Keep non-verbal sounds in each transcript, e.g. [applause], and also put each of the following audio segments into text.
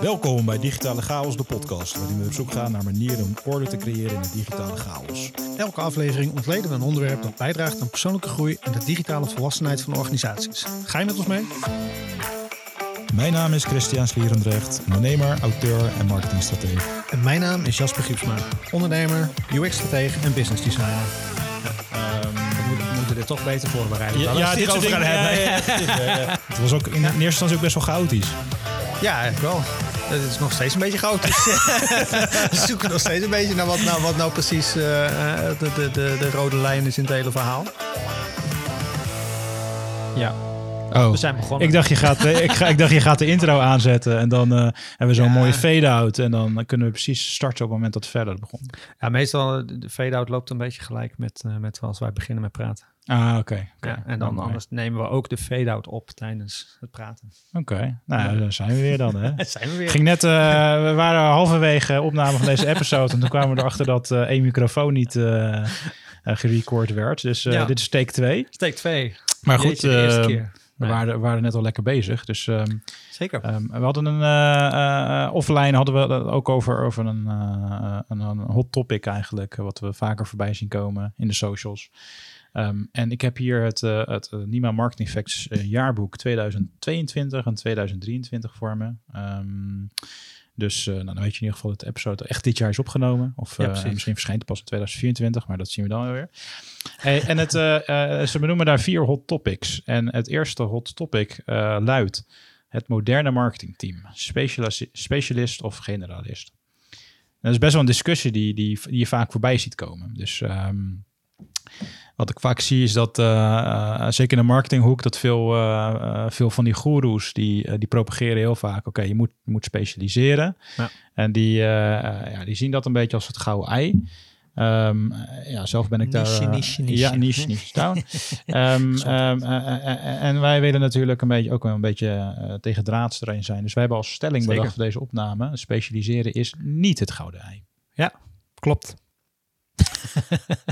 Welkom bij Digitale Chaos, de podcast, waarin we op zoek gaan naar manieren om orde te creëren in de digitale chaos. Elke aflevering ontleden we een onderwerp dat bijdraagt aan persoonlijke groei en de digitale volwassenheid van organisaties. Ga je met ons mee? Mijn naam is Christian Slierendrecht, ondernemer, auteur en marketingstratege. En mijn naam is Jasper Giepsma, ondernemer, UX-stratege en business designer. we, moeten, we moeten dit toch beter voorbereiden. Ja, ja, dit het soort dingen. hebben. Ja, ja, ja, ja. Het was ook in eerste instantie ook best wel chaotisch. Ja, eigenlijk wel. Het is nog steeds een beetje chaotisch. [laughs] we zoeken nog steeds een beetje naar wat nou, wat nou precies eh, eh, de, de, de, de rode lijn is in het hele verhaal. Ja, Oh. we zijn begonnen. Ik dacht, je gaat, [laughs] ik, ga, ik dacht, je gaat de intro aanzetten en dan eh, hebben we zo'n Ja. mooie fade-out. En dan kunnen we precies starten op het moment dat het verder begon. Ja, meestal de fade-out loopt een beetje gelijk met, met als wij beginnen met praten. Ah, oké. Ja, en dan Oké. anders nemen we ook de fade-out op tijdens het praten. Oké, nou ja, daar zijn we weer dan. Hè? [laughs] zijn we weer. Ging net, eh, we waren halverwege opname van deze episode en toen kwamen we erachter dat eh, één microfoon niet eh, gerecord werd. Dus Ja. dit is take 2. Steek 2. Maar goed, de eerste eh, keer. we, Nee. waren, waren net al lekker bezig. Dus ehm, Zeker. ehm, we hadden een offline hadden we het ook over, over een, een, een hot topic eigenlijk, wat we vaker voorbij zien komen in de socials. Ehm, en ik heb hier het, eh, het eh, Nima Marketing Facts eh, jaarboek 2022 en 2023 voor me. Ehm, dus eh, nou, dan weet je in ieder geval dat de episode echt dit jaar is opgenomen. Of Ja, misschien verschijnt het pas in 2024, maar dat zien we dan weer. Hey, en het, ze benoemen daar vier hot topics. En het eerste hot topic luidt het moderne marketingteam. Specialis- specialist of generalist. En dat is best wel een discussie die, die, die je vaak voorbij ziet komen. Dus ehm, wat ik vaak zie is dat, eh, eh, zeker in de marketinghoek, dat veel, eh, veel van die goeroes, die, die propageren heel vaak, oké, je, moet, je moet specialiseren. Ja. En die, ja, die zien dat een beetje als het gouden ei. Ehm, eh, ja, zelf ben ik daar... Niche, niche, niche. Ja, niche, niche down. [laughs] Ehm, ehm, eh, eh, eh, en wij willen natuurlijk een beetje, ook wel een beetje tegen draads erin zijn. Dus wij hebben als stelling Zeker. bedacht voor deze opname, specialiseren is niet het gouden ei. Klopt.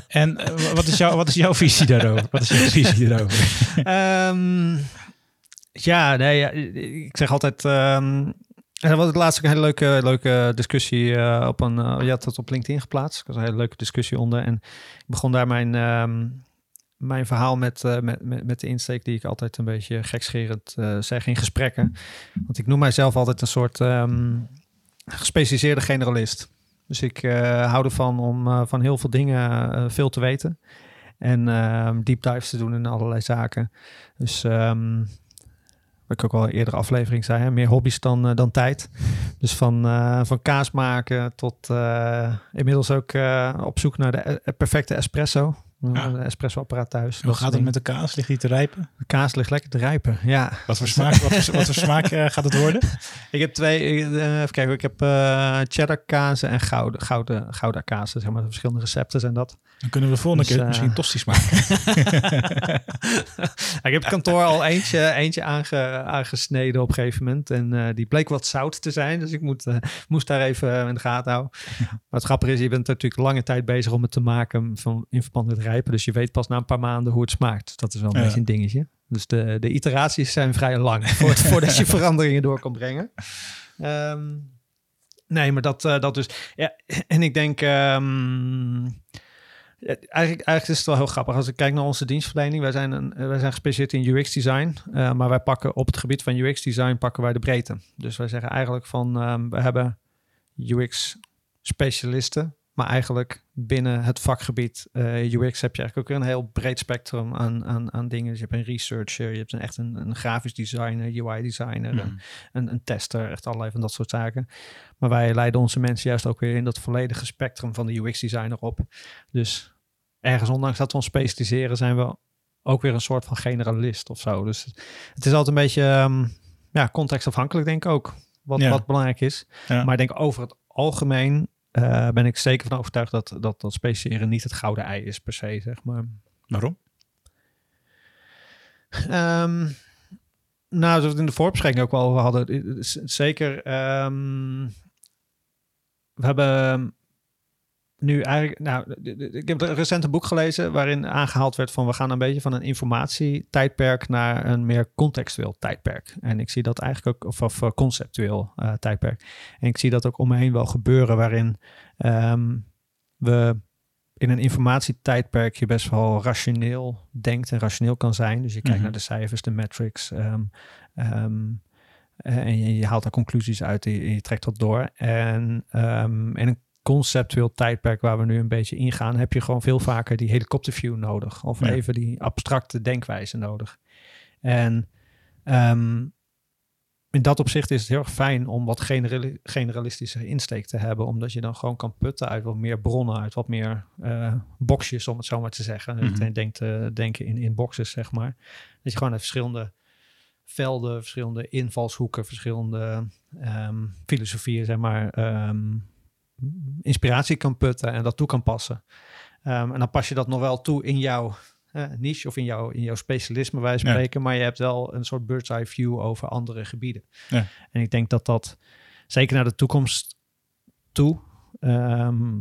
En eh, wat, is jouw, wat is jouw visie daarover? Wat is jouw visie daarover? Ehm, ja, nee, ja, ik zeg altijd... ehm er was het laatst ook een hele leuke, leuke discussie eh, op een... je had het op LinkedIn geplaatst. Er was een hele leuke discussie onder. En ik begon daar mijn, ehm, mijn verhaal met, eh, met, met, met de insteek die ik altijd een beetje gekscherend zeg in gesprekken. Want ik noem mijzelf altijd een soort ehm, gespecialiseerde generalist. Dus ik eh, hou ervan om eh, van heel veel dingen eh, veel te weten. En ehm deep dives te doen in allerlei zaken. Dus ehm, wat ik ook al eerdere aflevering zei, hè, meer hobby's dan, dan tijd. Dus van, van kaas maken tot inmiddels ook op zoek naar de perfecte espresso. Ja. Een espresso-apparaat thuis. Hoe gaat het met de kaas? Ligt die te rijpen? De kaas ligt lekker te rijpen, ja. Wat voor smaak, wat voor, wat voor smaak eh, gaat het worden? [laughs] Ik heb twee, eh, even kijken, ik heb eh cheddar kazen en gouden, gouden, gouden kazen, zeg maar, verschillende recepten zijn dat. Dan kunnen we de volgende Dus, keer eh, misschien tosties maken. [laughs] ik heb kantoor al eentje, eentje aange, aangesneden op een gegeven moment. En eh, die bleek wat zout te zijn. Dus ik moet, eh, moest daar even in de gaten houden. Maar het grappige is, je bent natuurlijk lange tijd bezig om het te maken van, in verband met rijpen. Dus je weet pas na een paar maanden hoe het smaakt. Dat is wel een beetje een dingetje. Dus de, de iteraties zijn vrij lang [laughs] voor, voordat je [laughs] veranderingen door kan brengen. Ehm, nee, maar dat, eh, dat dus. Ja, en ik denk. ehm, ja, eigenlijk, eigenlijk is het wel heel grappig. Als ik kijk naar onze dienstverlening, wij zijn, een, eh, wij zijn gespecialiseerd in UX-design. eh, maar wij pakken op het gebied van UX-design pakken wij de breedte. Dus wij zeggen eigenlijk van ehm, we hebben UX-specialisten. Maar eigenlijk binnen het vakgebied eh, UX heb je eigenlijk ook een heel breed spectrum aan, aan, aan dingen. Dus je hebt een researcher, je hebt een, echt een, een grafisch designer, UI-designer, Mhm. een, een, een tester, echt allerlei van dat soort zaken. Maar wij leiden onze mensen juist ook weer in dat volledige spectrum van de UX-designer op. Dus ergens, ondanks dat we ons specialiseren, zijn we ook weer een soort van generalist of zo. Dus het is altijd een beetje ehm, ja, contextafhankelijk, denk ik ook. Wat, Ja. wat belangrijk is. Ja. Maar ik denk over het algemeen eh, ben ik zeker van overtuigd dat, dat dat specialiseren niet het gouden ei is per se, zeg maar. Waarom? Ehm, nou, zoals we het in de voorbespreking ook wel over hadden, zeker. ehm, we hebben nu eigenlijk, nou, ik heb een recente boek gelezen waarin aangehaald werd van we gaan een beetje van een informatietijdperk naar een meer contextueel tijdperk. En ik zie dat eigenlijk ook, of, of uh, conceptueel uh, tijdperk. En ik zie dat ook om me heen wel gebeuren waarin um, we in een informatietijdperk je best wel rationeel denkt en rationeel kan zijn. Dus je kijkt Mhm. naar de cijfers, de metrics. ehm, ehm, eh, en je, je haalt daar conclusies uit en je, je trekt dat door. En ehm, in een conceptueel tijdperk waar we nu een beetje ingaan, heb je gewoon veel vaker die helikopterview nodig. Of Ja. even die abstracte denkwijze nodig. En ehm, in dat opzicht is het heel erg fijn om wat generali- generalistische insteek te hebben, omdat je dan gewoon kan putten uit wat meer bronnen, uit wat meer eh boxjes, om het zo maar te zeggen. Mm denkt, eh, denken in, in boxes, zeg maar. Dat je gewoon uit verschillende velden, verschillende invalshoeken, verschillende ehm, filosofieën, zeg maar, ehm, inspiratie kan putten en dat toe kan passen. Ehm, en dan pas je dat nog wel toe in jouw niche of in jouw, in jouw specialisme, wij Ja. spreken. Maar je hebt wel een soort bird's eye view over andere gebieden. Ja. En ik denk dat dat zeker naar de toekomst toe ehm,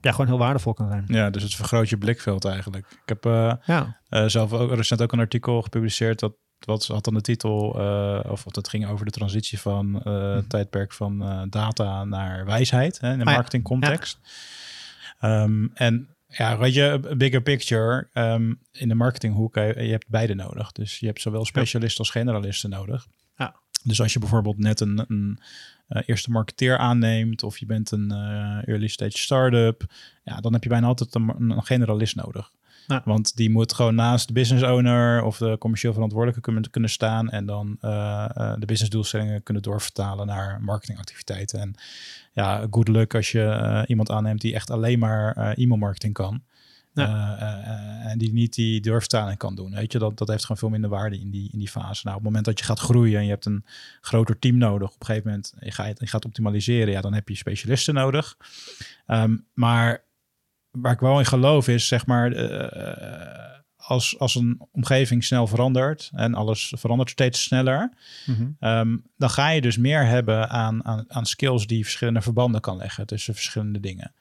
ja, gewoon heel waardevol kan zijn. Ja, dus het vergroot je blikveld eigenlijk. Ik heb eh, Ja, eh, zelf ook recent ook een artikel gepubliceerd dat wat had dan de titel, eh, of dat ging over de transitie van eh, het tijdperk van eh, data naar wijsheid hè, in de Mhm. ja. marketingcontext. Ehm, en ja, weet je, bigger picture, ehm, in de marketinghoek, eh, je hebt beide nodig. Dus je hebt zowel specialisten als generalisten nodig. Ja. Dus als je bijvoorbeeld net een, een eh, eerste marketeer aanneemt of je bent een eh, early stage startup, ja, dan heb je bijna altijd een, een generalist nodig. Ja. Want die moet gewoon naast de business owner of de commercieel verantwoordelijke kunnen, kunnen staan en dan eh, de businessdoelstellingen kunnen doorvertalen naar marketingactiviteiten. En ja, good luck als je iemand aanneemt die echt alleen maar eh, e-mailmarketing kan. Ja. Eh, eh, eh, en die niet die doorvertaling kan doen. Weet je, dat, dat heeft gewoon veel minder waarde in die, in die fase. Nou, op het moment dat je gaat groeien en je hebt een groter team nodig, op een gegeven moment je gaat, je gaat optimaliseren, ja, dan heb je specialisten nodig. Ehm, maar waar ik wel in geloof is, zeg maar, als, als een omgeving snel verandert en alles verandert steeds sneller, Mhm. Ehm, dan ga je dus meer hebben aan, aan, aan skills die verschillende verbanden kan leggen tussen verschillende dingen.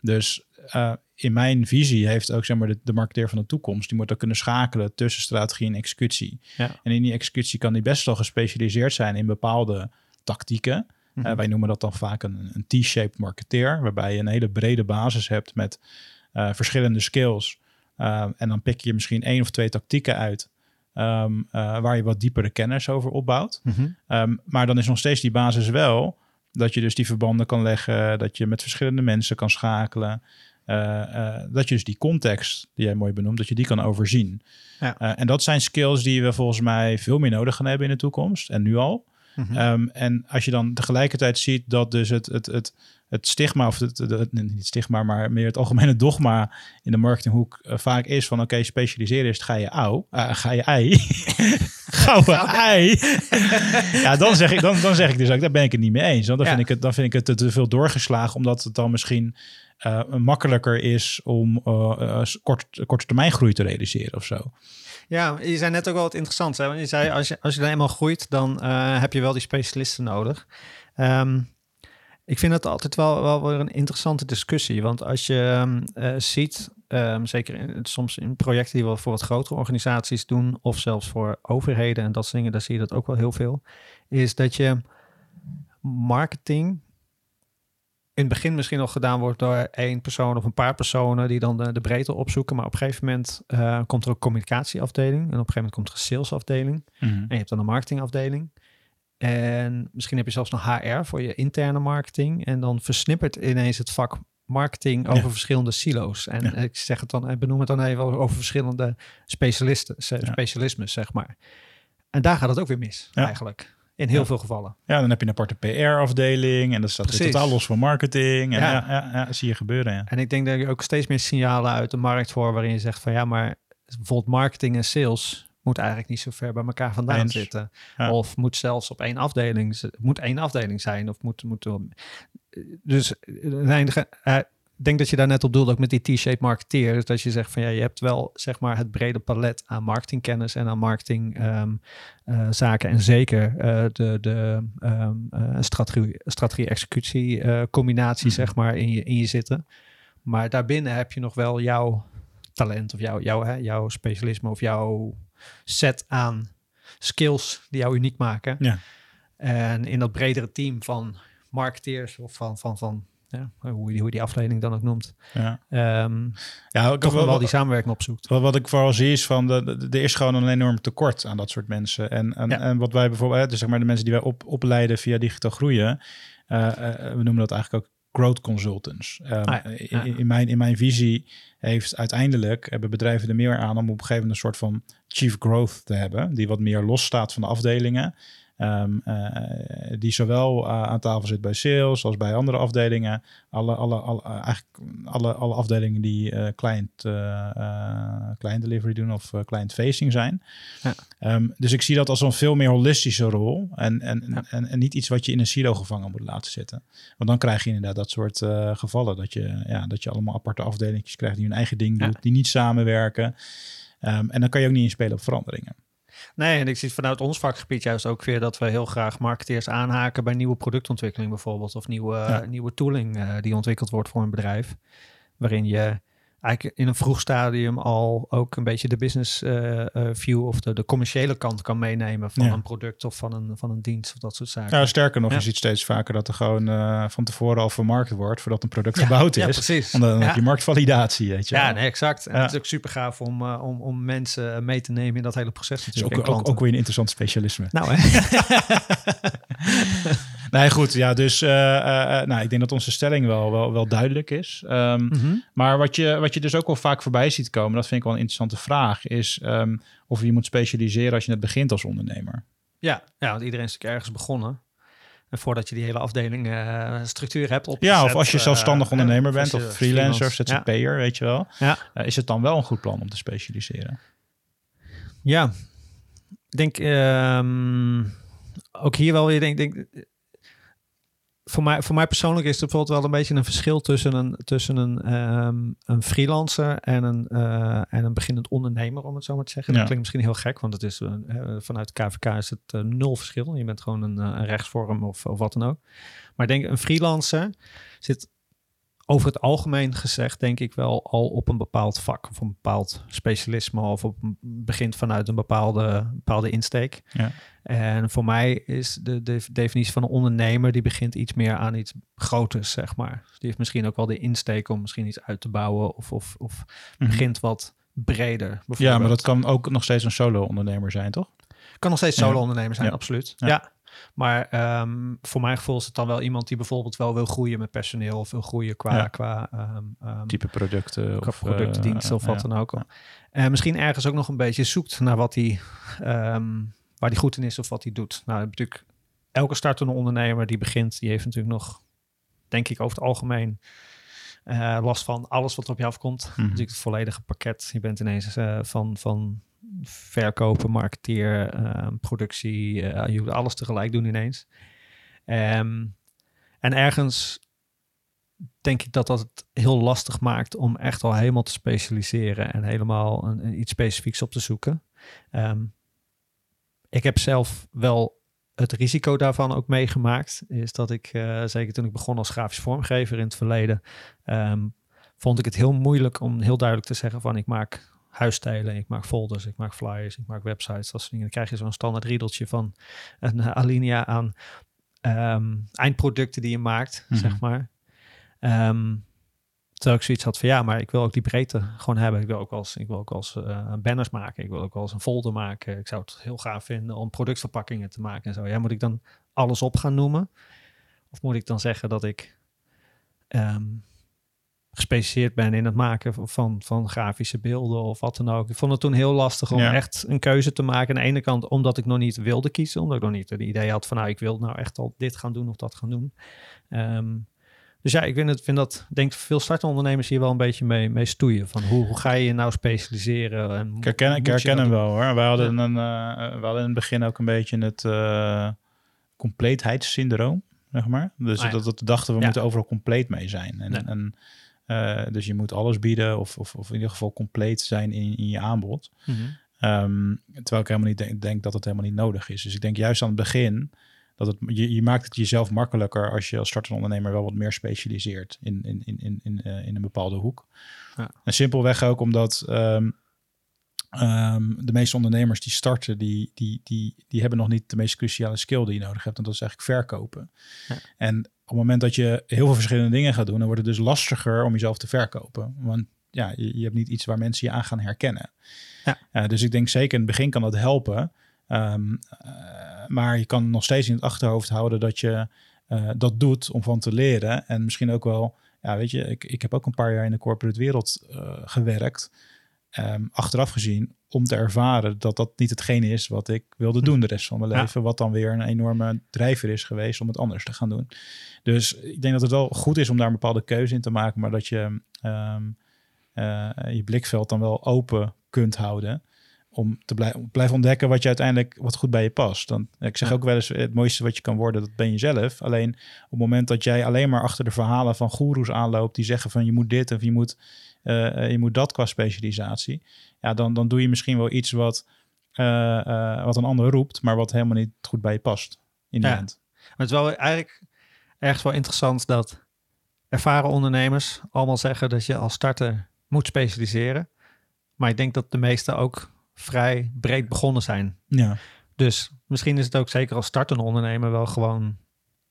Dus eh, in mijn visie heeft ook zeg maar, de, de marketeer van de toekomst, die moet ook kunnen schakelen tussen strategie en executie. Ja. En in die executie kan die best wel gespecialiseerd zijn in bepaalde tactieken. Mhm. Eh, wij noemen dat dan vaak een, een T-shaped marketeer, waarbij je een hele brede basis hebt met eh, verschillende skills. En dan pik je misschien één of twee tactieken uit, ehm, eh, waar je wat diepere kennis over opbouwt. Mhm. Ehm, maar dan is nog steeds die basis wel dat je dus die verbanden kan leggen, dat je met verschillende mensen kan schakelen. Eh, eh, dat je dus die context, die jij mooi benoemt, dat je die kan overzien. Ja. Eh, en dat zijn skills die we volgens mij veel meer nodig gaan hebben in de toekomst en nu al. Mhm. Ehm, en als je dan tegelijkertijd ziet dat dus het, het, het, het stigma, of het, het, het- niet stigma, maar meer het algemene dogma in de marketinghoek vaak is van oké, specialiseren is het ga je eh, ga je ei. [laughs] Gouden ei. ja, dan zeg, ik, dan, dan zeg ik dus ook, daar ben ik het niet mee eens. Want dan, Ja. vind, ik het, dan vind ik het te, te veel doorgeslagen, omdat het dan misschien eh, makkelijker is om eh, eh, kort, korte termijn groei te realiseren of zo. Ja, je zei net ook wel wat interessants. Hè? Want je zei, als je, als je dan eenmaal groeit, dan heb je wel die specialisten nodig. Ehm, ik vind het altijd wel, wel weer een interessante discussie. Want als je ehm, eh, ziet, ehm, zeker in, soms in projecten die we voor wat grotere organisaties doen, of zelfs voor overheden en dat soort dingen, daar zie je dat ook wel heel veel, is dat je marketing in het begin misschien nog gedaan wordt door één persoon of een paar personen die dan de, de breedte opzoeken. Maar op een gegeven moment eh, komt er een communicatieafdeling en op een gegeven moment komt er een salesafdeling. En je hebt dan een marketingafdeling. En misschien heb je zelfs nog HR voor je interne marketing. En dan versnippert ineens het vak marketing over Ja. verschillende silo's. En Ja. ik zeg het dan, ik benoem het dan even over verschillende specialisten, Ja. specialismes, zeg maar. En daar gaat het ook weer mis, eigenlijk. In heel Ja. veel gevallen. Ja, dan heb je een aparte PR-afdeling en dat staat totaal los van marketing. En Ja. ja. Ja, ja, zie je gebeuren. Ja. En ik denk dat je ook steeds meer signalen uit de markt voor waarin je zegt van ja, maar bijvoorbeeld marketing en sales moet eigenlijk niet zo ver bij elkaar vandaan Eens. zitten. Of moet zelfs op één afdeling, moet één afdeling zijn. Of moet, moet dus eh, eh, denk dat je daar net op doelde ook met die T-shaped marketeer. Dat je zegt van ja, je hebt wel zeg maar het brede palet aan marketingkennis en aan marketingzaken zaken en zeker eh, de, de ehm, eh, strategie, strategie executie eh, combinatie Mhm. zeg maar in je, in je zitten. Maar daarbinnen heb je nog wel jouw talent of jouw, jouw, hè, jouw specialisme of jouw set aan skills die jou uniek maken. Ja. En in dat bredere team van marketeers of van, van, van ja, hoe, je, hoe je die afleiding dan ook noemt. Ja. ehm Ja, toch wel, wel die samenwerking opzoekt. Wat, wat ik vooral zie is van, de, er is gewoon een enorm tekort aan dat soort mensen. En, en, Ja. en wat wij bijvoorbeeld, dus zeg maar de mensen die wij op, opleiden via digitaal groeien, eh, eh, we noemen dat eigenlijk ook growth consultants. Ehm, Ah, ja. In, in mijn, in mijn visie heeft uiteindelijk, hebben bedrijven er meer aan om op een gegeven moment een soort van chief growth te hebben, die wat meer losstaat van de afdelingen. Ehm, eh, die zowel eh, aan tafel zit bij sales als bij andere afdelingen. Alle, alle, alle, eh, eigenlijk alle, alle afdelingen die client, client delivery doen of client facing zijn. Ja. Ehm, dus ik zie dat als een veel meer holistische rol. En, en, Ja. en, en niet iets wat je in een silo gevangen moet laten zitten. Want dan krijg je inderdaad dat soort gevallen. Dat je, ja, dat je allemaal aparte afdelingjes krijgt die hun eigen ding Ja. doen. Die niet samenwerken. Ehm, en dan kan je ook niet inspelen op veranderingen. Nee, en ik zie vanuit ons vakgebied juist ook weer dat we heel graag marketeers aanhaken bij nieuwe productontwikkeling bijvoorbeeld. Of nieuwe, Ja. nieuwe tooling eh, die ontwikkeld wordt voor een bedrijf. Waarin je eigenlijk in een vroeg stadium al ook een beetje de business eh, eh, view of de, de commerciële kant kan meenemen van Ja. een product of van een, van een dienst of dat soort zaken. Nou, sterker nog, Ja. je ziet steeds vaker dat er gewoon eh, van tevoren al vermarkt wordt voordat een product Ja, gebouwd ja, is. precies. Want dan Ja. heb je marktvalidatie, weet je Ja, nee, exact. En Ja. het is ook super gaaf om, om, om mensen mee te nemen in dat hele proces natuurlijk. ook, en ook, klanten. ook weer een interessant specialisme. Nou, hè? [laughs] [laughs] Nee, goed. Ja, dus eh, eh, eh, nou, ik denk dat onze stelling wel, wel, wel duidelijk is. Ehm, Mhm. Maar wat je, wat je dus ook wel vaak voorbij ziet komen, dat vind ik wel een interessante vraag, is ehm, of je moet specialiseren als je net begint als ondernemer. Ja, ja, want iedereen is natuurlijk ergens begonnen. En voordat je die hele afdeling structuur hebt opgezet. Ja, of als je zelfstandig ondernemer of bent, of je freelancer, freelance- Ja. ZZP'er, weet je wel. Ja. Is het dan wel een goed plan om te specialiseren? Ja, ik denk ehm, ook hier wel weer, denk, denk voor, mij, voor mij persoonlijk is er bijvoorbeeld wel een beetje een verschil tussen een, tussen een, ehm, een freelancer en een, eh, en een beginnend ondernemer, om het zo maar te zeggen. Ja. Dat klinkt misschien heel gek, want het is, eh, vanuit de KVK is het nul verschil. Je bent gewoon een, een rechtsvorm of, of wat dan ook. Maar ik denk een freelancer zit over het algemeen gezegd, denk ik wel al op een bepaald vak of een bepaald specialisme of op begint vanuit een bepaalde, bepaalde insteek. Ja. En voor mij is de, de definitie van een ondernemer, die begint iets meer aan iets groters, zeg maar. Dus die heeft misschien ook wel de insteek om misschien iets uit te bouwen of, of, of Mhm. begint wat breder. Ja, maar dat kan ook nog steeds een solo-ondernemer zijn, toch? Kan nog steeds solo-ondernemer zijn, Ja. absoluut. Ja. Ja. Maar ehm, voor mijn gevoel is het dan wel iemand die bijvoorbeeld wel wil groeien met personeel of wil groeien qua, Ja. qua, ehm, ehm, Type producten. qua of producten, eh, diensten of wat ja. dan ook. En misschien ergens ook nog een beetje zoekt naar wat hij, waar hij goed in is of wat hij doet. Nou, natuurlijk, elke startende ondernemer die begint, die heeft natuurlijk nog, denk ik, over het algemeen eh, last van alles wat er op je afkomt. Mhm. Natuurlijk het volledige pakket. Je bent ineens eh, van, van verkopen, marketeer, ehm, productie, eh, je moet alles tegelijk doen ineens. Ehm, en ergens denk ik dat dat het heel lastig maakt om echt al helemaal te specialiseren en helemaal een, iets specifieks op te zoeken. Ehm, ik heb zelf wel het risico daarvan ook meegemaakt. Is dat ik, eh, zeker toen ik begon als grafisch vormgever in het verleden, vond ik het heel moeilijk om heel duidelijk te zeggen van ik maak huisstijlen, ik maak folders, ik maak flyers, ik maak websites, dat soort dingen. Dan krijg je zo'n standaard riedeltje van een eh, alinea aan ehm, eindproducten die je maakt, Mhm. zeg maar. Ehm, terwijl ik zoiets had van ja, maar ik wil ook die breedte gewoon hebben. Ik wil ook eens, ik wil ook eens eh, banners maken. Ik wil ook eens een folder maken. Ik zou het heel gaaf vinden om productverpakkingen te maken en zo. Ja, moet ik dan alles op gaan noemen? Of moet ik dan zeggen dat ik ehm, gespecialiseerd ben in het maken van, van grafische beelden of wat dan ook. Ik vond het toen heel lastig om Ja. echt een keuze te maken. Aan de ene kant omdat ik nog niet wilde kiezen, omdat ik nog niet het idee had van nou, ik wil nou echt al dit gaan doen of dat gaan doen. Ehm, dus ja, ik vind, het, vind dat, denk veel startondernemers hier wel een beetje mee, mee stoeien. Van hoe, hoe ga je je nou specialiseren? En Ik herken, ik herken hem wel hoor. Wij hadden, een, eh, we hadden in het begin ook een beetje het eh, compleetheidssyndroom, zeg maar. Dus Ah, ja. dat, dat we dachten, we Ja. moeten overal compleet mee zijn. En, en, eh, dus je moet alles bieden of, of, of in ieder geval compleet zijn in, in je aanbod. Mhm. Ehm, terwijl ik helemaal niet denk, denk dat het helemaal niet nodig is. Dus ik denk juist aan het begin dat het, je, je maakt het jezelf makkelijker als je als startende ondernemer wel wat meer specialiseert in, in, in, in, in, eh, in een bepaalde hoek. Ja. En simpelweg ook omdat ehm, ehm, de meeste ondernemers die starten, die, die, die, die hebben nog niet de meest cruciale skill die je nodig hebt. En dat is eigenlijk verkopen. Ja. En op het moment dat je heel veel verschillende dingen gaat doen, dan wordt het dus lastiger om jezelf te verkopen. Want ja, je, je hebt niet iets waar mensen je aan gaan herkennen. Ja. Dus ik denk zeker in het begin kan dat helpen. Ehm, eh, maar je kan nog steeds in het achterhoofd houden dat je eh, dat doet om van te leren. En misschien ook wel, ja, weet je, ik, ik heb ook een paar jaar in de corporate wereld eh, gewerkt. Ehm, achteraf gezien, om te ervaren dat dat niet hetgene is wat ik wilde doen de rest van mijn Ja. leven. Wat dan weer een enorme drijver is geweest om het anders te gaan doen. Dus ik denk dat het wel goed is om daar een bepaalde keuze in te maken, maar dat je ehm, eh, je blikveld dan wel open kunt houden. Om te blij- blijven ontdekken wat je uiteindelijk wat goed bij je past. Dan, ik zeg Ja. ook wel eens: het mooiste wat je kan worden, dat ben je zelf. Alleen op het moment dat jij alleen maar achter de verhalen van goeroes aanloopt, die zeggen van je moet dit of je moet, je moet dat qua specialisatie. Ja, dan, dan doe je misschien wel iets wat, eh, eh, wat een ander roept, maar wat helemaal niet goed bij je past. In de Ja. end. Maar het is wel eigenlijk ergens wel interessant dat ervaren ondernemers allemaal zeggen dat je als starter moet specialiseren. Maar ik denk dat de meesten ook vrij breed begonnen zijn. Ja. Dus misschien is het ook zeker als startende ondernemer wel gewoon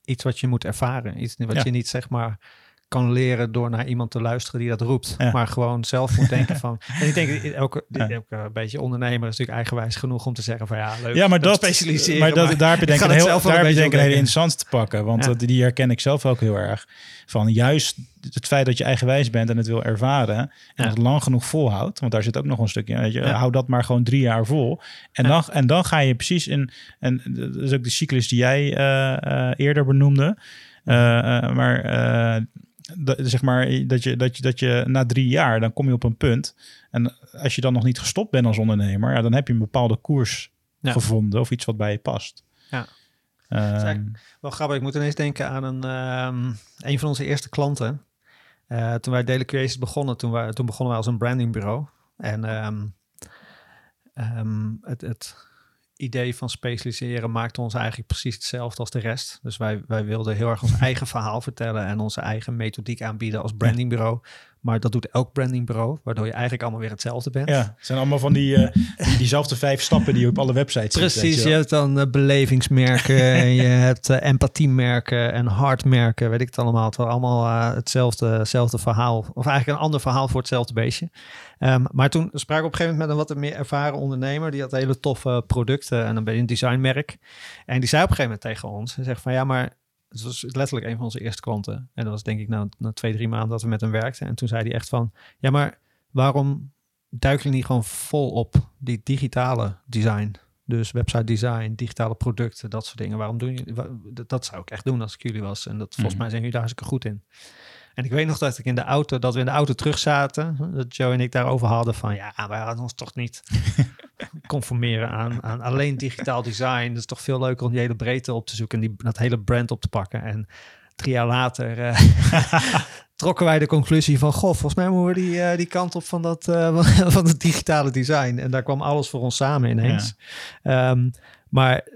iets wat je moet ervaren. Iets wat Ja. je niet zeg maar kan leren door naar iemand te luisteren die dat roept. Ja. Maar gewoon zelf moet denken [laughs] van... En ik denk, elke, Ja. elke beetje ondernemer is natuurlijk eigenwijs genoeg om te zeggen van ja, leuk. Ja, maar dat, specialiseren. maar dat, daar heb je denk ik een, het heel, daar een heb je denk een hele interessant te pakken. Want Ja. dat, die herken ik zelf ook heel erg. Van juist het feit dat je eigenwijs bent en het wil ervaren. En het lang genoeg volhoudt. Want daar zit ook nog een stukje. Weet je. Hou dat maar gewoon drie jaar vol. En, dan, en dan ga je precies in. En dat is ook de cyclus die jij eh, eh, eerder benoemde. Eh, maar, dat, zeg maar dat, je, dat, je, dat je na drie jaar, dan kom je op een punt. En als je dan nog niet gestopt bent als ondernemer, ja, dan heb je een bepaalde koers Ja. gevonden of iets wat bij je past. Ja. Ehm, Zeg, Wel grappig, ik moet ineens denken aan een, ehm, een van onze eerste klanten. Eh, toen wij Daily Creations begonnen, toen, wij, toen begonnen wij als een brandingbureau. En ehm, ehm, het, het idee van specialiseren maakte ons eigenlijk precies hetzelfde als de rest. Dus wij, wij wilden heel erg ons [laughs] eigen verhaal vertellen en onze eigen methodiek aanbieden als brandingbureau. Maar dat doet elk brandingbureau, waardoor je eigenlijk allemaal weer hetzelfde bent. ja, het zijn allemaal van die, eh, die diezelfde vijf stappen die je op alle websites ziet. Precies, je hebt dan eh, belevingsmerken, [laughs] en je hebt eh, empathiemerken en hartmerken, weet ik het allemaal. Het allemaal hetzelfde, hetzelfde verhaal, of eigenlijk een ander verhaal voor hetzelfde beestje. Ehm, maar toen sprak ik op een gegeven moment met een wat meer ervaren ondernemer, die had hele toffe producten en dan ben je een designmerk. En die zei op een gegeven moment tegen ons, hij zegt van ja, maar het was letterlijk een van onze eerste klanten. En dat was denk ik na, na twee, drie maanden dat we met hem werkten. En toen zei hij echt van, ja, maar waarom duik je niet gewoon vol op die digitale design? Dus website design, digitale producten, dat soort dingen. Waarom doen jullie? dat zou ik echt doen als ik jullie was. En dat volgens Mhm. mij zijn jullie daar hartstikke goed in. En ik weet nog dat ik in de auto, dat we in de auto terug zaten, dat Joe en ik daarover hadden van, ja, wij hadden ons toch niet [laughs] conformeren aan, aan alleen digitaal design. Dat is toch veel leuker om die hele breedte op te zoeken en die, dat hele brand op te pakken. En drie jaar later eh, [laughs] trokken wij de conclusie van, goh, volgens mij moeten we die, eh, die kant op van dat eh, [laughs] van het digitale design. En daar kwam alles voor ons samen ineens. Ehm, maar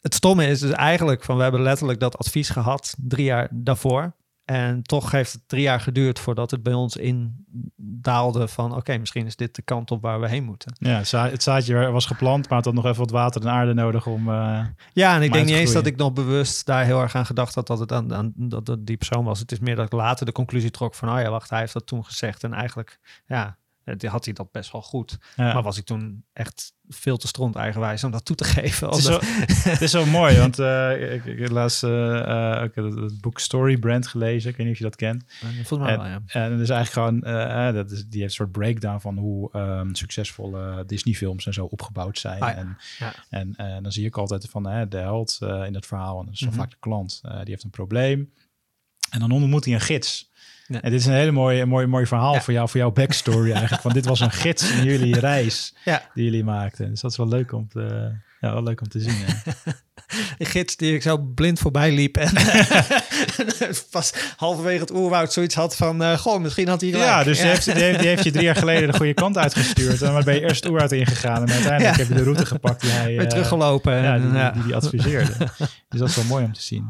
het stomme is dus eigenlijk van, we hebben letterlijk dat advies gehad drie jaar daarvoor. En toch heeft het drie jaar geduurd voordat het bij ons indaalde van, oké, misschien is dit de kant op waar we heen moeten. Ja, het za- het zaadje was geplant, maar het had nog even wat water en aarde nodig om... eh, Ja, en ik denk niet eens dat ik nog bewust daar heel erg aan gedacht had dat het aan, aan dat het die persoon was. Het is meer dat ik later de conclusie trok van, oh ja, wacht, hij heeft dat toen gezegd. En eigenlijk, ja, had hij dat best wel goed. ja. Maar was ik toen echt veel te stront eigenwijs om dat toe te [laughs] geven. Het is, zo, het is zo [laughs] mooi, want eh, ik, ik heb laatst eh, eh, ook het, het boek Story Brand gelezen. Ik weet niet of je dat kent. Volgens mij wel, ja. En het is eigenlijk gewoon, eh, eh, dat is, die heeft een soort breakdown van hoe ehm, succesvolle Disney-films en zo opgebouwd zijn. Ah, ja. En, Ja. en eh, dan zie ik altijd van de held eh, in het verhaal, en dat is Mhm. vaak de klant, eh, die heeft een probleem. En dan ontmoet hij een gids. En dit is een hele mooie, mooi, mooi verhaal Ja. voor jou, voor jouw backstory eigenlijk. Van dit was een gids in jullie [laughs] reis Ja. die jullie maakten. Dus dat is wel leuk om te, Ja, wel leuk om te zien. [laughs] Een gids die ik zo blind voorbij liep en [laughs] pas halverwege het oerwoud zoiets had van, eh, goh, misschien had hij gelijk. Ja, dus Die, heeft, die, heeft, die heeft je drie jaar geleden de goede kant uitgestuurd. En dan ben je eerst het oerwoud ingegaan. En uiteindelijk heb je de route gepakt die hij... Weer eh, teruggelopen. en, die, die adviseerde. dus dat is wel mooi om te zien.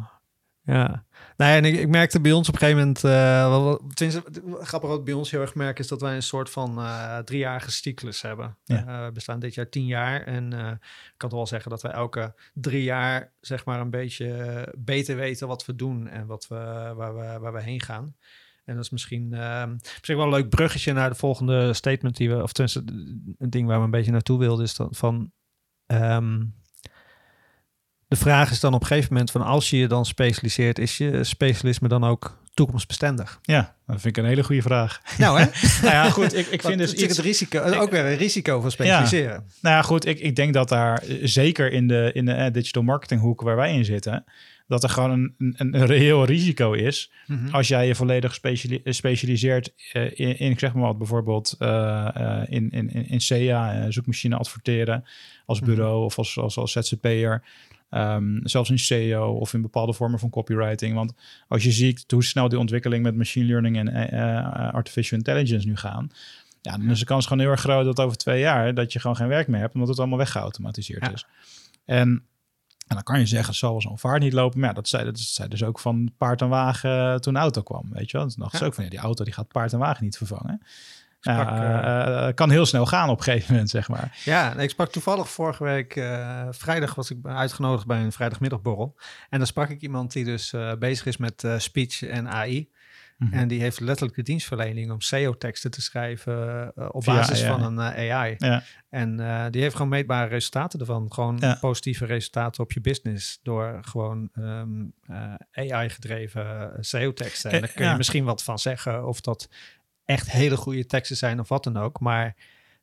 Ja. Ja, en ik, ik merkte bij ons op een gegeven moment, eh, wel- wel- tenminste, grappig wat bij ons heel erg merk is dat wij een soort van eh driejarige cyclus hebben. Ja. Eh, we bestaan dit jaar tien jaar en eh, ik kan toch wel zeggen dat wij elke drie jaar zeg maar een beetje eh, beter weten wat we doen en wat we, waar, we, waar we heen gaan. En dat is misschien, eh, misschien wel een leuk bruggetje naar de volgende statement die we, of tenminste een ding waar we een beetje naartoe wilden, is dan van ehm, de vraag is dan op een gegeven moment van als je je dan specialiseert, is je specialisme dan ook toekomstbestendig? Ja, dat vind ik een hele goede vraag. [laughs] Nou hè? [laughs] nou ja, goed. Ik, ik vind dus iets... het risico, ook weer een risico van specialiseren. Nou ja, goed. Ik, ik denk dat daar, zeker in de, in de eh, digital marketing hoek waar wij in zitten... dat er gewoon een, een, een reëel risico is... Mhm. als jij je volledig speciali- specialiseert eh, in, in, ik zeg maar wat, bijvoorbeeld eh, in, in, in in SEA, zoekmachine adverteren als Mhm. bureau of als, als, als ZZP'er. Ehm, zelfs in SEO of in bepaalde vormen van copywriting. Want als je ziet hoe snel die ontwikkeling met machine learning en eh, eh, artificial intelligence nu gaan. Ja, dan is de kans gewoon heel erg groot dat over twee jaar dat je gewoon geen werk meer hebt, omdat het allemaal weggeautomatiseerd Ja. is. En en dan kan je zeggen, het zal zo'n vaart niet lopen. Maar ja, dat zei, dat zei dus ook van paard en wagen toen de auto kwam. Weet je wel? Toen dachten ze ook van, ja, die auto die gaat paard en wagen niet vervangen. Sprak, Ja, eh, eh, kan heel snel gaan op een gegeven moment, zeg maar. Ja, ik sprak toevallig vorige week, eh, vrijdag was ik uitgenodigd bij een vrijdagmiddagborrel. En dan sprak ik iemand die dus eh, bezig is met eh, speech en AI. Mhm. En die heeft letterlijk de dienstverlening om SEO-teksten te schrijven eh, op basis van een eh, AI. Ja. En eh, die heeft gewoon meetbare resultaten ervan. Gewoon positieve resultaten op je business. Door gewoon ehm, eh, AI-gedreven SEO-teksten. En Eh, daar kun je misschien wat van zeggen. Of dat echt hele goede teksten zijn of wat dan ook. Maar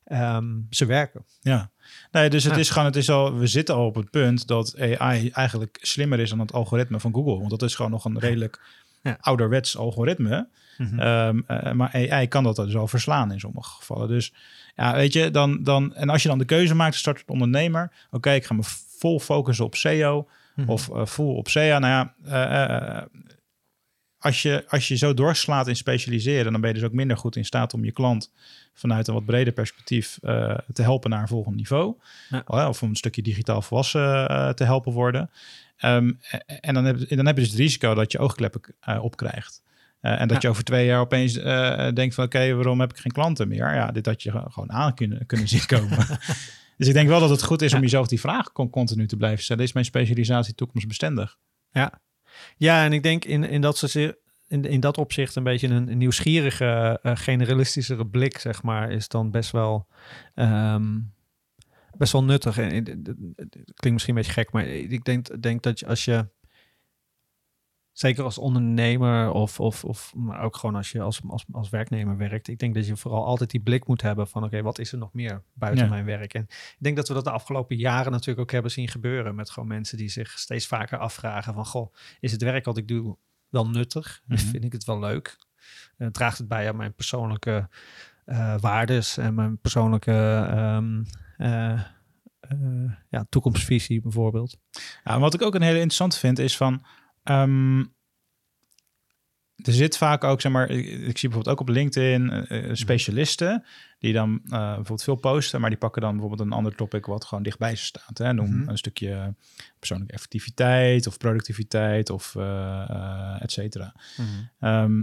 ehm, ze werken. Ja, nee, dus het Ja. is gewoon, het is al, we zitten al op het punt dat AI eigenlijk slimmer is dan het algoritme van Google. Want dat is gewoon nog een redelijk Ja. ouderwets algoritme. Ehm, eh, maar AI kan dat dus al verslaan in sommige gevallen. Dus ja, weet je, dan, dan, en als je dan de keuze maakt, start als ondernemer. Oké, ik ga me vol focussen op SEO Mhm. of eh full op SEA. Nou ja, eh, als, je, als je zo doorslaat in specialiseren, dan ben je dus ook minder goed in staat om je klant vanuit een wat breder perspectief eh, te helpen naar een volgend niveau. Ja. Of om een stukje digitaal volwassen eh, te helpen worden. Ehm, en dan heb, dan heb je dus het risico dat je oogkleppen eh, opkrijgt. Eh, en dat Ja. je over twee jaar opeens eh, denkt van oké, waarom heb ik geen klanten meer? Ja, dit had je gewoon aan kunnen, kunnen zien komen. [laughs] dus ik denk wel dat het goed is om jezelf die vraag con- continu te blijven stellen. Is mijn specialisatie toekomstbestendig? Ja. Ja, en ik denk in, in, dat, in, in dat opzicht een beetje een, nieuwsgierige, eh, generalistischere blik, zeg maar, is dan best wel, ehm, best wel nuttig. En, het klinkt misschien een beetje gek, maar ik denk, denk dat als je, zeker als ondernemer of, of, of maar ook gewoon als je als, als, als werknemer werkt, ik denk dat je vooral altijd die blik moet hebben van, oké, wat is er nog meer buiten Ja. mijn werk? En ik denk dat we dat de afgelopen jaren natuurlijk ook hebben zien gebeuren met gewoon mensen die zich steeds vaker afvragen van, goh, is het werk wat ik doe wel nuttig? [laughs] Mhm. Vind ik het wel leuk? Eh, draagt het bij aan mijn persoonlijke eh waardes en mijn persoonlijke ehm, eh, ja, toekomstvisie bijvoorbeeld? Ja, en wat ik ook een hele interessant vind is van. Ehm, er zit vaak ook, zeg maar, ik, ik zie bijvoorbeeld ook op LinkedIn eh, eh, specialisten die dan eh, bijvoorbeeld veel posten, maar die pakken dan bijvoorbeeld een ander topic wat gewoon dichtbij ze staat. Hè? Noem Mhm. een stukje persoonlijke effectiviteit of productiviteit of eh, et cetera. Ehm,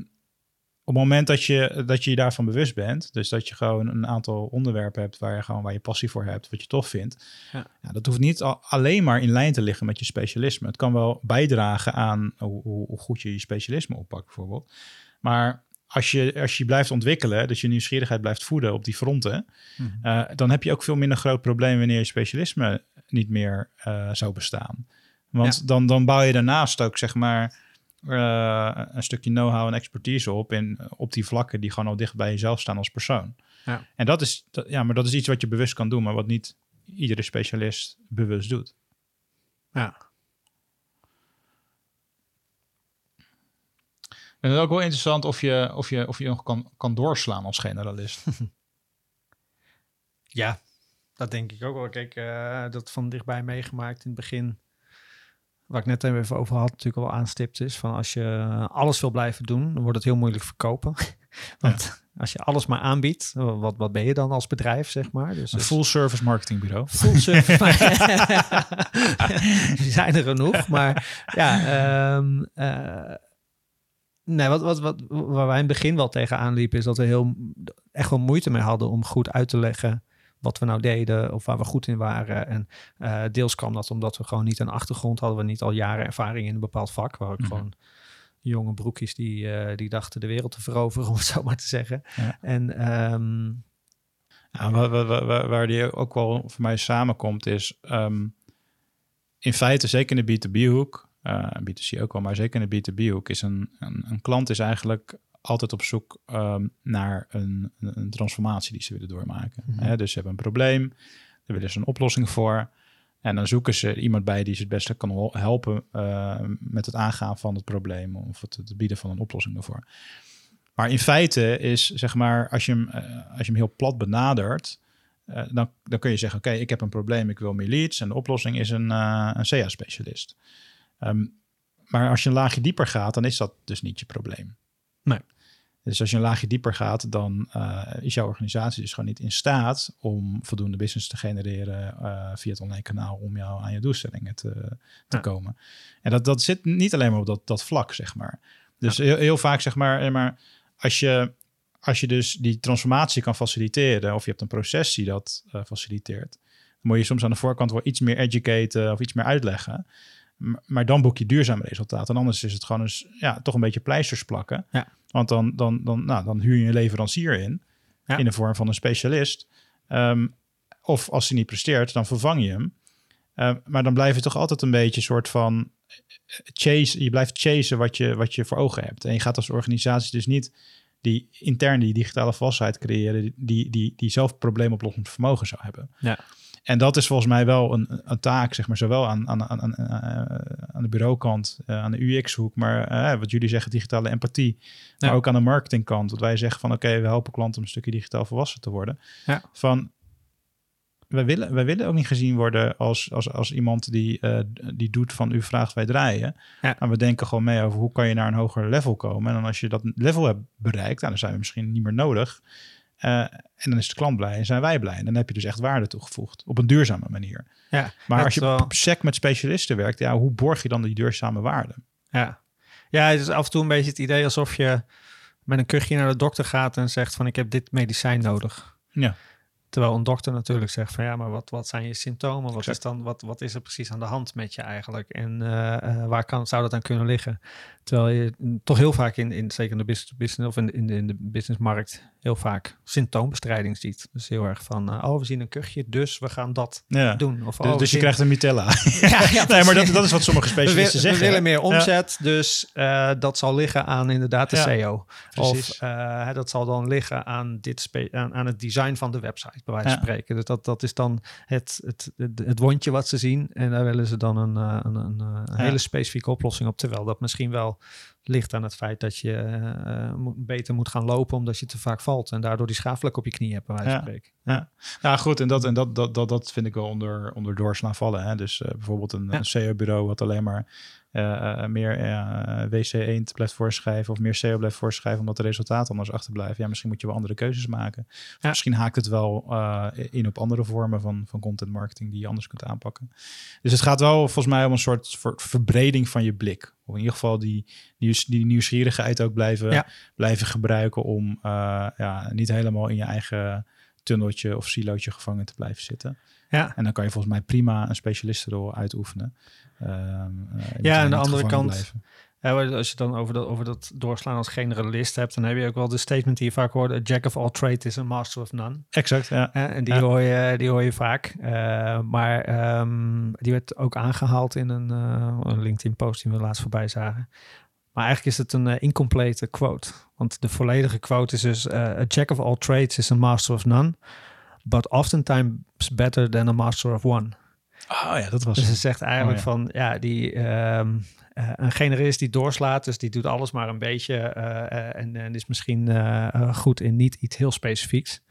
op het moment dat je, dat je je daarvan bewust bent, dus dat je gewoon een aantal onderwerpen hebt waar je gewoon waar je passie voor hebt, wat je tof vindt, Ja. ja, dat hoeft niet al- alleen maar in lijn te liggen met je specialisme. Het kan wel bijdragen aan hoe, hoe, goed je je specialisme oppakt, bijvoorbeeld. Maar als je, als je blijft ontwikkelen, dus je nieuwsgierigheid blijft voeden op die fronten, Mhm. eh, dan heb je ook veel minder groot probleem wanneer je specialisme niet meer eh, zou bestaan. Want dan, dan bouw je daarnaast ook, zeg maar, een stukje know-how en expertise op in, op die vlakken die gewoon al dicht bij jezelf staan als persoon. Ja. En dat is, dat, ja, maar dat is iets wat je bewust kan doen, maar wat niet iedere specialist bewust doet. Ja. En het is ook wel interessant of je, of je, of je nog kan, kan doorslaan als generalist. [laughs] Ja. dat denk ik ook wel. Kijk, uh, dat van dichtbij meegemaakt in het begin. Waar ik net even over had, natuurlijk al aanstipt is. Van als je alles wil blijven doen, dan wordt het heel moeilijk verkopen. [laughs] Want als je alles maar aanbiedt, wat, wat ben je dan als bedrijf, zeg maar? Dus, een full service marketingbureau. Full [laughs] service. Die [laughs] zijn er genoeg. Maar ja, um, uh, nee, wat, wat, wat, waar wij in het begin wel tegenaan liepen, is dat we heel, echt wel moeite mee hadden om goed uit te leggen wat we nou deden of waar we goed in waren. En uh, deels kwam dat omdat we gewoon niet een achtergrond hadden, we niet al jaren ervaring in een bepaald vak, waar ik mm -hmm. gewoon jonge broekjes die, uh, die dachten de wereld te veroveren, [laughs] om het zo maar te zeggen. Ja. En um, ja, waar, waar, waar, waar, die ook wel voor mij samenkomt, is um, in feite, zeker in de B2B-hoek, uh, B2C ook wel, maar zeker in de B2B-hoek, is een, een, een, klant is eigenlijk altijd op zoek um, naar een, een, transformatie die ze willen doormaken. Mhm. Mm -hmm. dus ze hebben een probleem, daar willen ze een oplossing voor. En dan zoeken ze iemand bij die ze het beste kan helpen uh, met het aangaan van het probleem of het, het, bieden van een oplossing daarvoor. Maar in feite is, zeg maar, als je hem, uh, als je hem heel plat benadert, uh, dan, dan kun je zeggen, oké, okay, ik heb een probleem, ik wil meer leads en de oplossing is een, een CA-specialist. Um, maar als je een laagje dieper gaat, dan is dat dus niet je probleem. Nee. Dus als je een laagje dieper gaat, dan uh, is jouw organisatie dus gewoon niet in staat om voldoende business te genereren uh, via het online kanaal om jou aan je doelstellingen te, te Ja. komen. En dat, dat zit niet alleen maar op dat, dat vlak, zeg maar. Dus Ja. heel, heel vaak, zeg maar, eh, maar als je, als je dus die transformatie kan faciliteren, of je hebt een proces die dat uh, faciliteert, dan moet je soms aan de voorkant wel iets meer educaten of iets meer uitleggen. Maar dan boek je duurzaam resultaat. En anders is het gewoon eens, ja, toch een beetje pleisters plakken. Ja. Want dan, dan, dan, nou, dan huur je een leverancier in. Ja. In de vorm van een specialist. Ehm, of als hij niet presteert, dan vervang je hem. Ehm, maar dan blijf je toch altijd een beetje een soort van eh, chase. Je blijft chasen wat je, wat je voor ogen hebt. En je gaat als organisatie dus niet die intern die digitale vastheid creëren, die, die, die zelf probleemoplossend vermogen zou hebben. Ja. En dat is volgens mij wel een, een taak, zeg maar, zowel aan, aan, aan, aan, aan de bureaukant, uh, aan de UX-hoek, maar uh, wat jullie zeggen, digitale empathie, Ja. maar ook aan de marketingkant. Dat wij zeggen van, oké, okay, we helpen klanten om een stukje digitaal volwassen te worden. Ja. Van, wij willen, wij willen ook niet gezien worden als, als, als iemand die, uh, die doet van u vraagt, wij draaien. Ja. Maar we denken gewoon mee over hoe kan je naar een hoger level komen. En dan als je dat level hebt bereikt, nou, dan zijn we misschien niet meer nodig. Uh, en dan is de klant blij en zijn wij blij. En dan heb je dus echt waarde toegevoegd op een duurzame manier. Ja, maar als je wel... sec met specialisten werkt, ja, hoe borg je dan die duurzame waarde? Ja. ja, het is af en toe een beetje het idee alsof je met een kuchje naar de dokter gaat en zegt van ik heb dit medicijn nodig. Ja. Terwijl een dokter natuurlijk zegt van ja, maar wat, wat zijn je symptomen? Wat Exact. is, dan, wat, wat is er precies aan de hand met je eigenlijk? En uh, uh, waar kan, zou dat aan kunnen liggen? Terwijl je toch heel vaak in, in zeker in de business, business of in de, in de, in de businessmarkt heel vaak symptoombestrijding ziet. Dus heel erg van uh, oh, we zien een kuchje, dus we gaan dat ja. doen. Of, dus, oh, dus je krijgt een mitella. [laughs] ja, [laughs] ja, nee, maar dat, dat is wat sommige specialisten we, zeggen. We willen meer omzet, ja. dus uh, dat zal liggen aan inderdaad de SEO. Of uh, dat zal dan liggen aan, dit aan, aan, het design van de website, bij wijze van spreken. Dus dat, dat is dan het, het, het, het wondje wat ze zien. En daar willen ze dan een, een, een, hele specifieke oplossing op. Terwijl dat misschien wel ligt aan het feit dat je uh, moet, beter moet gaan lopen omdat je te vaak valt. En daardoor die schaafvlak op je knie hebt, bij wijze van Ja. spreken. Ja, nou goed, en dat, en dat, dat, dat, dat vind ik wel onder, onder doorslaan vallen. Hè? Dus uh, bijvoorbeeld een, Ja. een SEO-bureau wat alleen maar uh, meer WC1 blijft voorschrijven of meer SEO blijft voorschrijven omdat de resultaten anders achterblijven. Ja, misschien moet je wel andere keuzes maken. Ja. Misschien haakt het wel uh, in op andere vormen van, van content marketing die je anders kunt aanpakken. Dus het gaat wel volgens mij om een soort ver, verbreding van je blik. Of in ieder geval die, die, die nieuwsgierigheid ook blijven, Ja. blijven gebruiken om ja, niet helemaal in je eigen tunneltje of silootje gevangen te blijven zitten. Ja. En dan kan je volgens mij prima een specialistenrol uitoefenen. Uh, ja, aan de andere kant, ja, als je dan over dat, over dat doorslaan als generalist hebt, dan heb je ook wel de statement die je vaak hoort: a jack of all trades is a master of none. Exact, ja. en die, ja. hoor je, die hoor je vaak. Uh, maar um, die werd ook aangehaald in een, uh, een LinkedIn-post die we laatst voorbij zagen. Maar eigenlijk is het een uh, incomplete quote. Want de volledige quote is dus: uh, A jack of all trades is a master of none, but oftentimes better than a master of one. Oh ja, dat was. Dus ze zegt eigenlijk oh, ja. van ja, die. Um, uh, een generalist die doorslaat, dus die doet alles maar een beetje uh, en, en, is misschien goed in niet iets heel specifieks.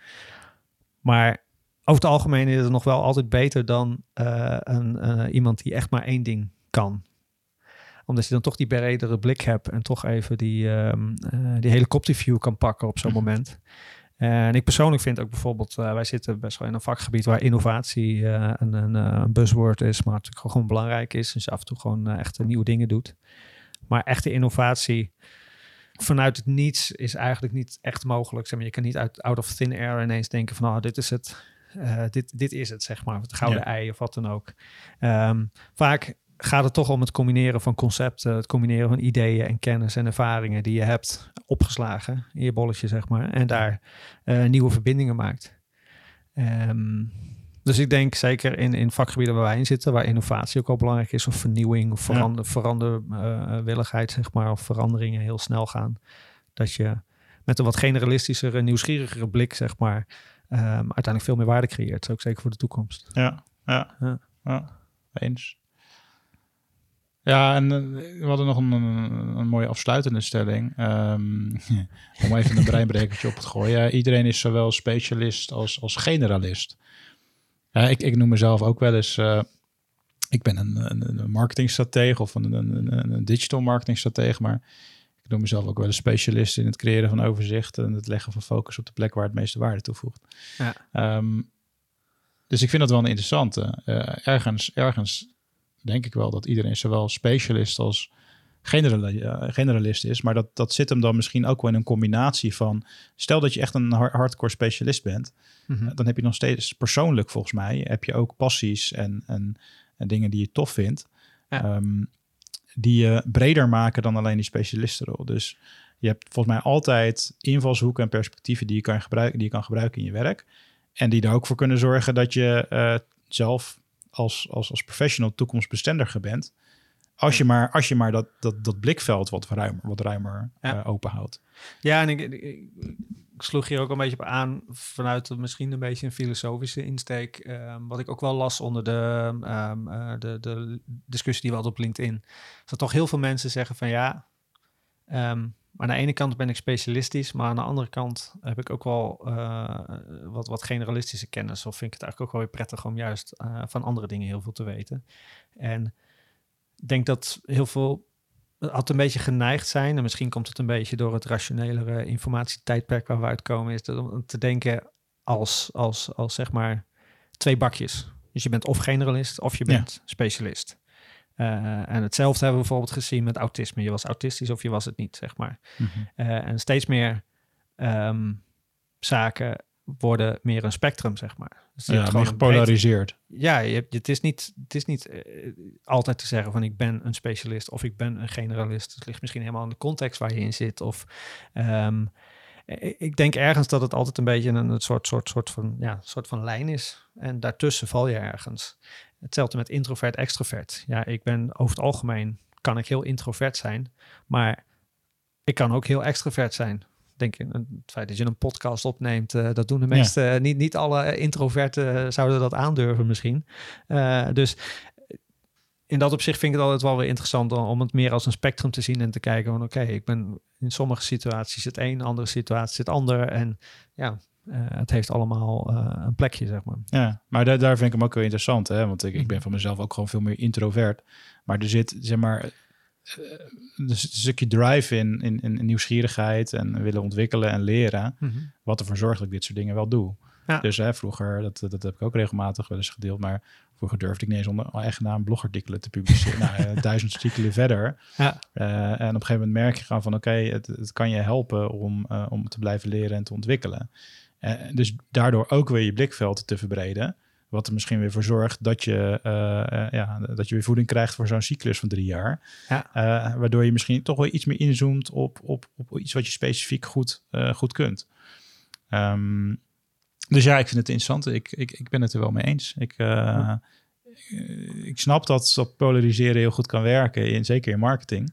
Maar over het algemeen is het nog wel altijd beter dan eh, een, eh, iemand die echt maar één ding kan. Omdat je dan toch die bredere blik hebt en toch even die, um, uh, die helikopterview kan pakken op zo'n moment. En ik persoonlijk vind ook bijvoorbeeld, wij zitten best wel in een vakgebied waar innovatie een, een, een, buzzword is, maar natuurlijk gewoon belangrijk is. Dus je af en toe gewoon echt nieuwe dingen doet. Maar echte innovatie vanuit het niets is eigenlijk niet echt mogelijk. Zeg maar, je kan niet uit out of thin air ineens denken van, oh, dit is het. Uh, dit, dit is het, zeg maar. Het gouden ei of wat dan ook. Um, vaak gaat het toch om het combineren van concepten, het combineren van ideeën en kennis en ervaringen die je hebt opgeslagen in je bolletje, zeg maar. En daar uh, nieuwe verbindingen maakt. Um, dus ik denk zeker in, in vakgebieden waar wij in zitten, waar innovatie ook al belangrijk is, of vernieuwing, of verander, ja. veranderwilligheid, uh, zeg maar, of veranderingen heel snel gaan. Dat je met een wat generalistischere, nieuwsgierigere blik, zeg maar, um, uiteindelijk veel meer waarde creëert. Ook zeker voor de toekomst. Ja, ja, ja. ja. eens. Ja, en uh, we hadden nog een, een, mooie afsluitende stelling. Um, [laughs] om even een breinbrekertje op te gooien. Iedereen is zowel specialist als, als generalist. Ik, ik noem mezelf ook wel eens. Uh, ik ben een, een, een marketingstratege of een, een, een, digital marketingstratege, maar ik noem mezelf ook wel een specialist in het creëren van overzicht en het leggen van focus op de plek waar het meeste waarde toevoegt. Ja. Um, dus ik vind dat wel een interessante. Uh, ergens, ergens denk ik wel dat iedereen zowel specialist als generalist is. Maar dat, dat zit hem dan misschien ook wel in een combinatie van... Stel dat je echt een hardcore specialist bent... Mm -hmm. dan heb je nog steeds persoonlijk volgens mij... heb je ook passies en, en, en dingen die je tof vindt... Ja. Um, die je breder maken dan alleen die specialistenrol. Dus je hebt volgens mij altijd invalshoeken en perspectieven... die je kan gebruiken, die je kan gebruiken in je werk... En die er ook voor kunnen zorgen dat je uh, zelf als, als, als professional toekomstbestendiger bent. Als je maar, als je maar dat, dat, dat blikveld wat ruimer, wat ruimer ja. uh, open houdt. Ja, en ik, ik, ik, sloeg hier ook een beetje op aan vanuit misschien een beetje een filosofische insteek. Um, wat ik ook wel las onder de, um, uh, de, de discussie die we hadden op LinkedIn. Dat toch heel veel mensen zeggen van ja, um, maar aan de ene kant ben ik specialistisch, maar aan de andere kant heb ik ook wel uh, wat, wat generalistische kennis. Of vind ik het eigenlijk ook wel weer prettig om juist uh, van andere dingen heel veel te weten. En ik denk dat heel veel altijd een beetje geneigd zijn, en misschien komt het een beetje door het rationelere informatietijdperk waar we uitkomen, is om te denken als, als, als zeg maar twee bakjes. Dus je bent of generalist of je bent ja. specialist. Uh, en hetzelfde hebben we bijvoorbeeld gezien met autisme. Je was autistisch of je was het niet, zeg maar. Mm -hmm. uh, en steeds meer um, zaken worden meer een spectrum, zeg maar. Dus ja, meer gepolariseerd. Ja, je het is niet, het is niet uh, altijd te zeggen van ik ben een specialist of ik ben een generalist. Het ligt misschien helemaal in de context waar je in zit. Of um, ik denk ergens dat het altijd een beetje een, een soort, soort, soort, van, ja, soort van lijn is. En daartussen val je ergens. Hetzelfde met introvert, extrovert. Ja, ik ben over het algemeen, kan ik heel introvert zijn, maar ik kan ook heel extrovert zijn. Denk je, het feit dat je een podcast opneemt, uh, dat doen de meeste, ja. niet, niet alle introverten zouden dat aandurven misschien. Uh, dus in dat opzicht vind ik het altijd wel weer interessant om het meer als een spectrum te zien en te kijken van oké, okay, ik ben in sommige situaties het een, andere situaties het ander. En ja, het heeft allemaal uh, een plekje, zeg maar. Ja, maar daar, daar vind ik hem ook wel interessant, hè? Want ik, ik ben van mezelf ook gewoon veel meer introvert. Maar er zit, zeg maar, uh, een stukje drive in, in, in, nieuwsgierigheid en willen ontwikkelen en leren. Mm -hmm. Wat ervoor zorgt dat ik dit soort dingen wel doe. Ja. Dus hè, vroeger, dat, dat heb ik ook regelmatig wel eens gedeeld, maar vroeger durfde ik niet eens onder eigen naam blogartikelen te publiceren. nou, [laughs] duizend artikelen verder. Ja. Uh, en op een gegeven moment merk je gewoon van, oké, okay, het, het, kan je helpen om, uh, om te blijven leren en te ontwikkelen. Uh, dus daardoor ook weer je blikveld te verbreden. Wat er misschien weer voor zorgt dat je, ja, dat je weer voeding krijgt voor zo'n cyclus van drie jaar. Ja. waardoor je misschien toch wel iets meer inzoomt op, op, op iets wat je specifiek goed, goed kunt. Um, dus ja, ik vind het interessant. Ik, ik, ik ben het er wel mee eens. Ik, ja. ik snap dat, dat polariseren heel goed kan werken, in, zeker in marketing.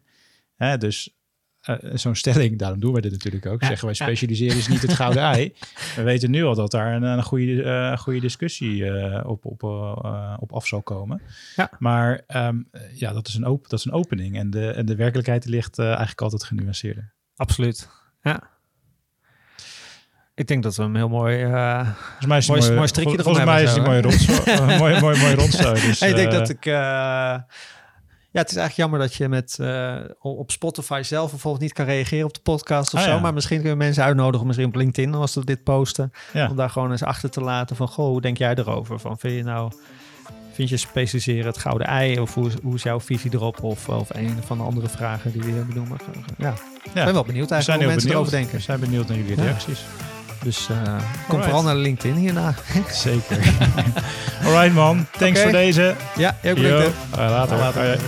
Hè, dus uh, zo'n stelling, daarom doen we dit natuurlijk ook. Zeggen wij specialiseren is niet het gouden ei. We weten nu al dat daar een, een goede, uh, goede discussie op, op, op af zal komen. Ja. Maar um, ja, dat is, een op, dat is een opening. En de, en de werkelijkheid ligt eigenlijk altijd genuanceerder. Absoluut, ja. Ik denk dat we hem heel mooi... eh, Volgens mij is Mooi- mooi, mooi strikje vol- Volgens mij is die mooi rond. Eh, mooi, mooi, mooi rond. Dus, ik denk eh, dat ik... eh, ja, het is eigenlijk jammer dat je met, eh, op Spotify zelf bijvoorbeeld niet kan reageren op de podcast of Ah, zo. ja. Maar misschien kunnen we mensen uitnodigen, misschien op LinkedIn als we dit posten. Ja. Om daar gewoon eens achter te laten van, goh, hoe denk jij erover? Van, vind je nou, vind je specialiseren het gouden ei? Of hoe, is- hoe is jouw visie erop? Of, of een van de andere vragen die we hier benoemen. Ja, ik ben wel benieuwd we eigenlijk zijn hoe mensen benieuwd. erover denken. We zijn benieuwd naar jullie Ja. reacties. Dus eh, kom vooral naar LinkedIn hierna. [laughs] Zeker. [laughs] Alright man, thanks voor deze. Ja, heel bedankt. Later. Later.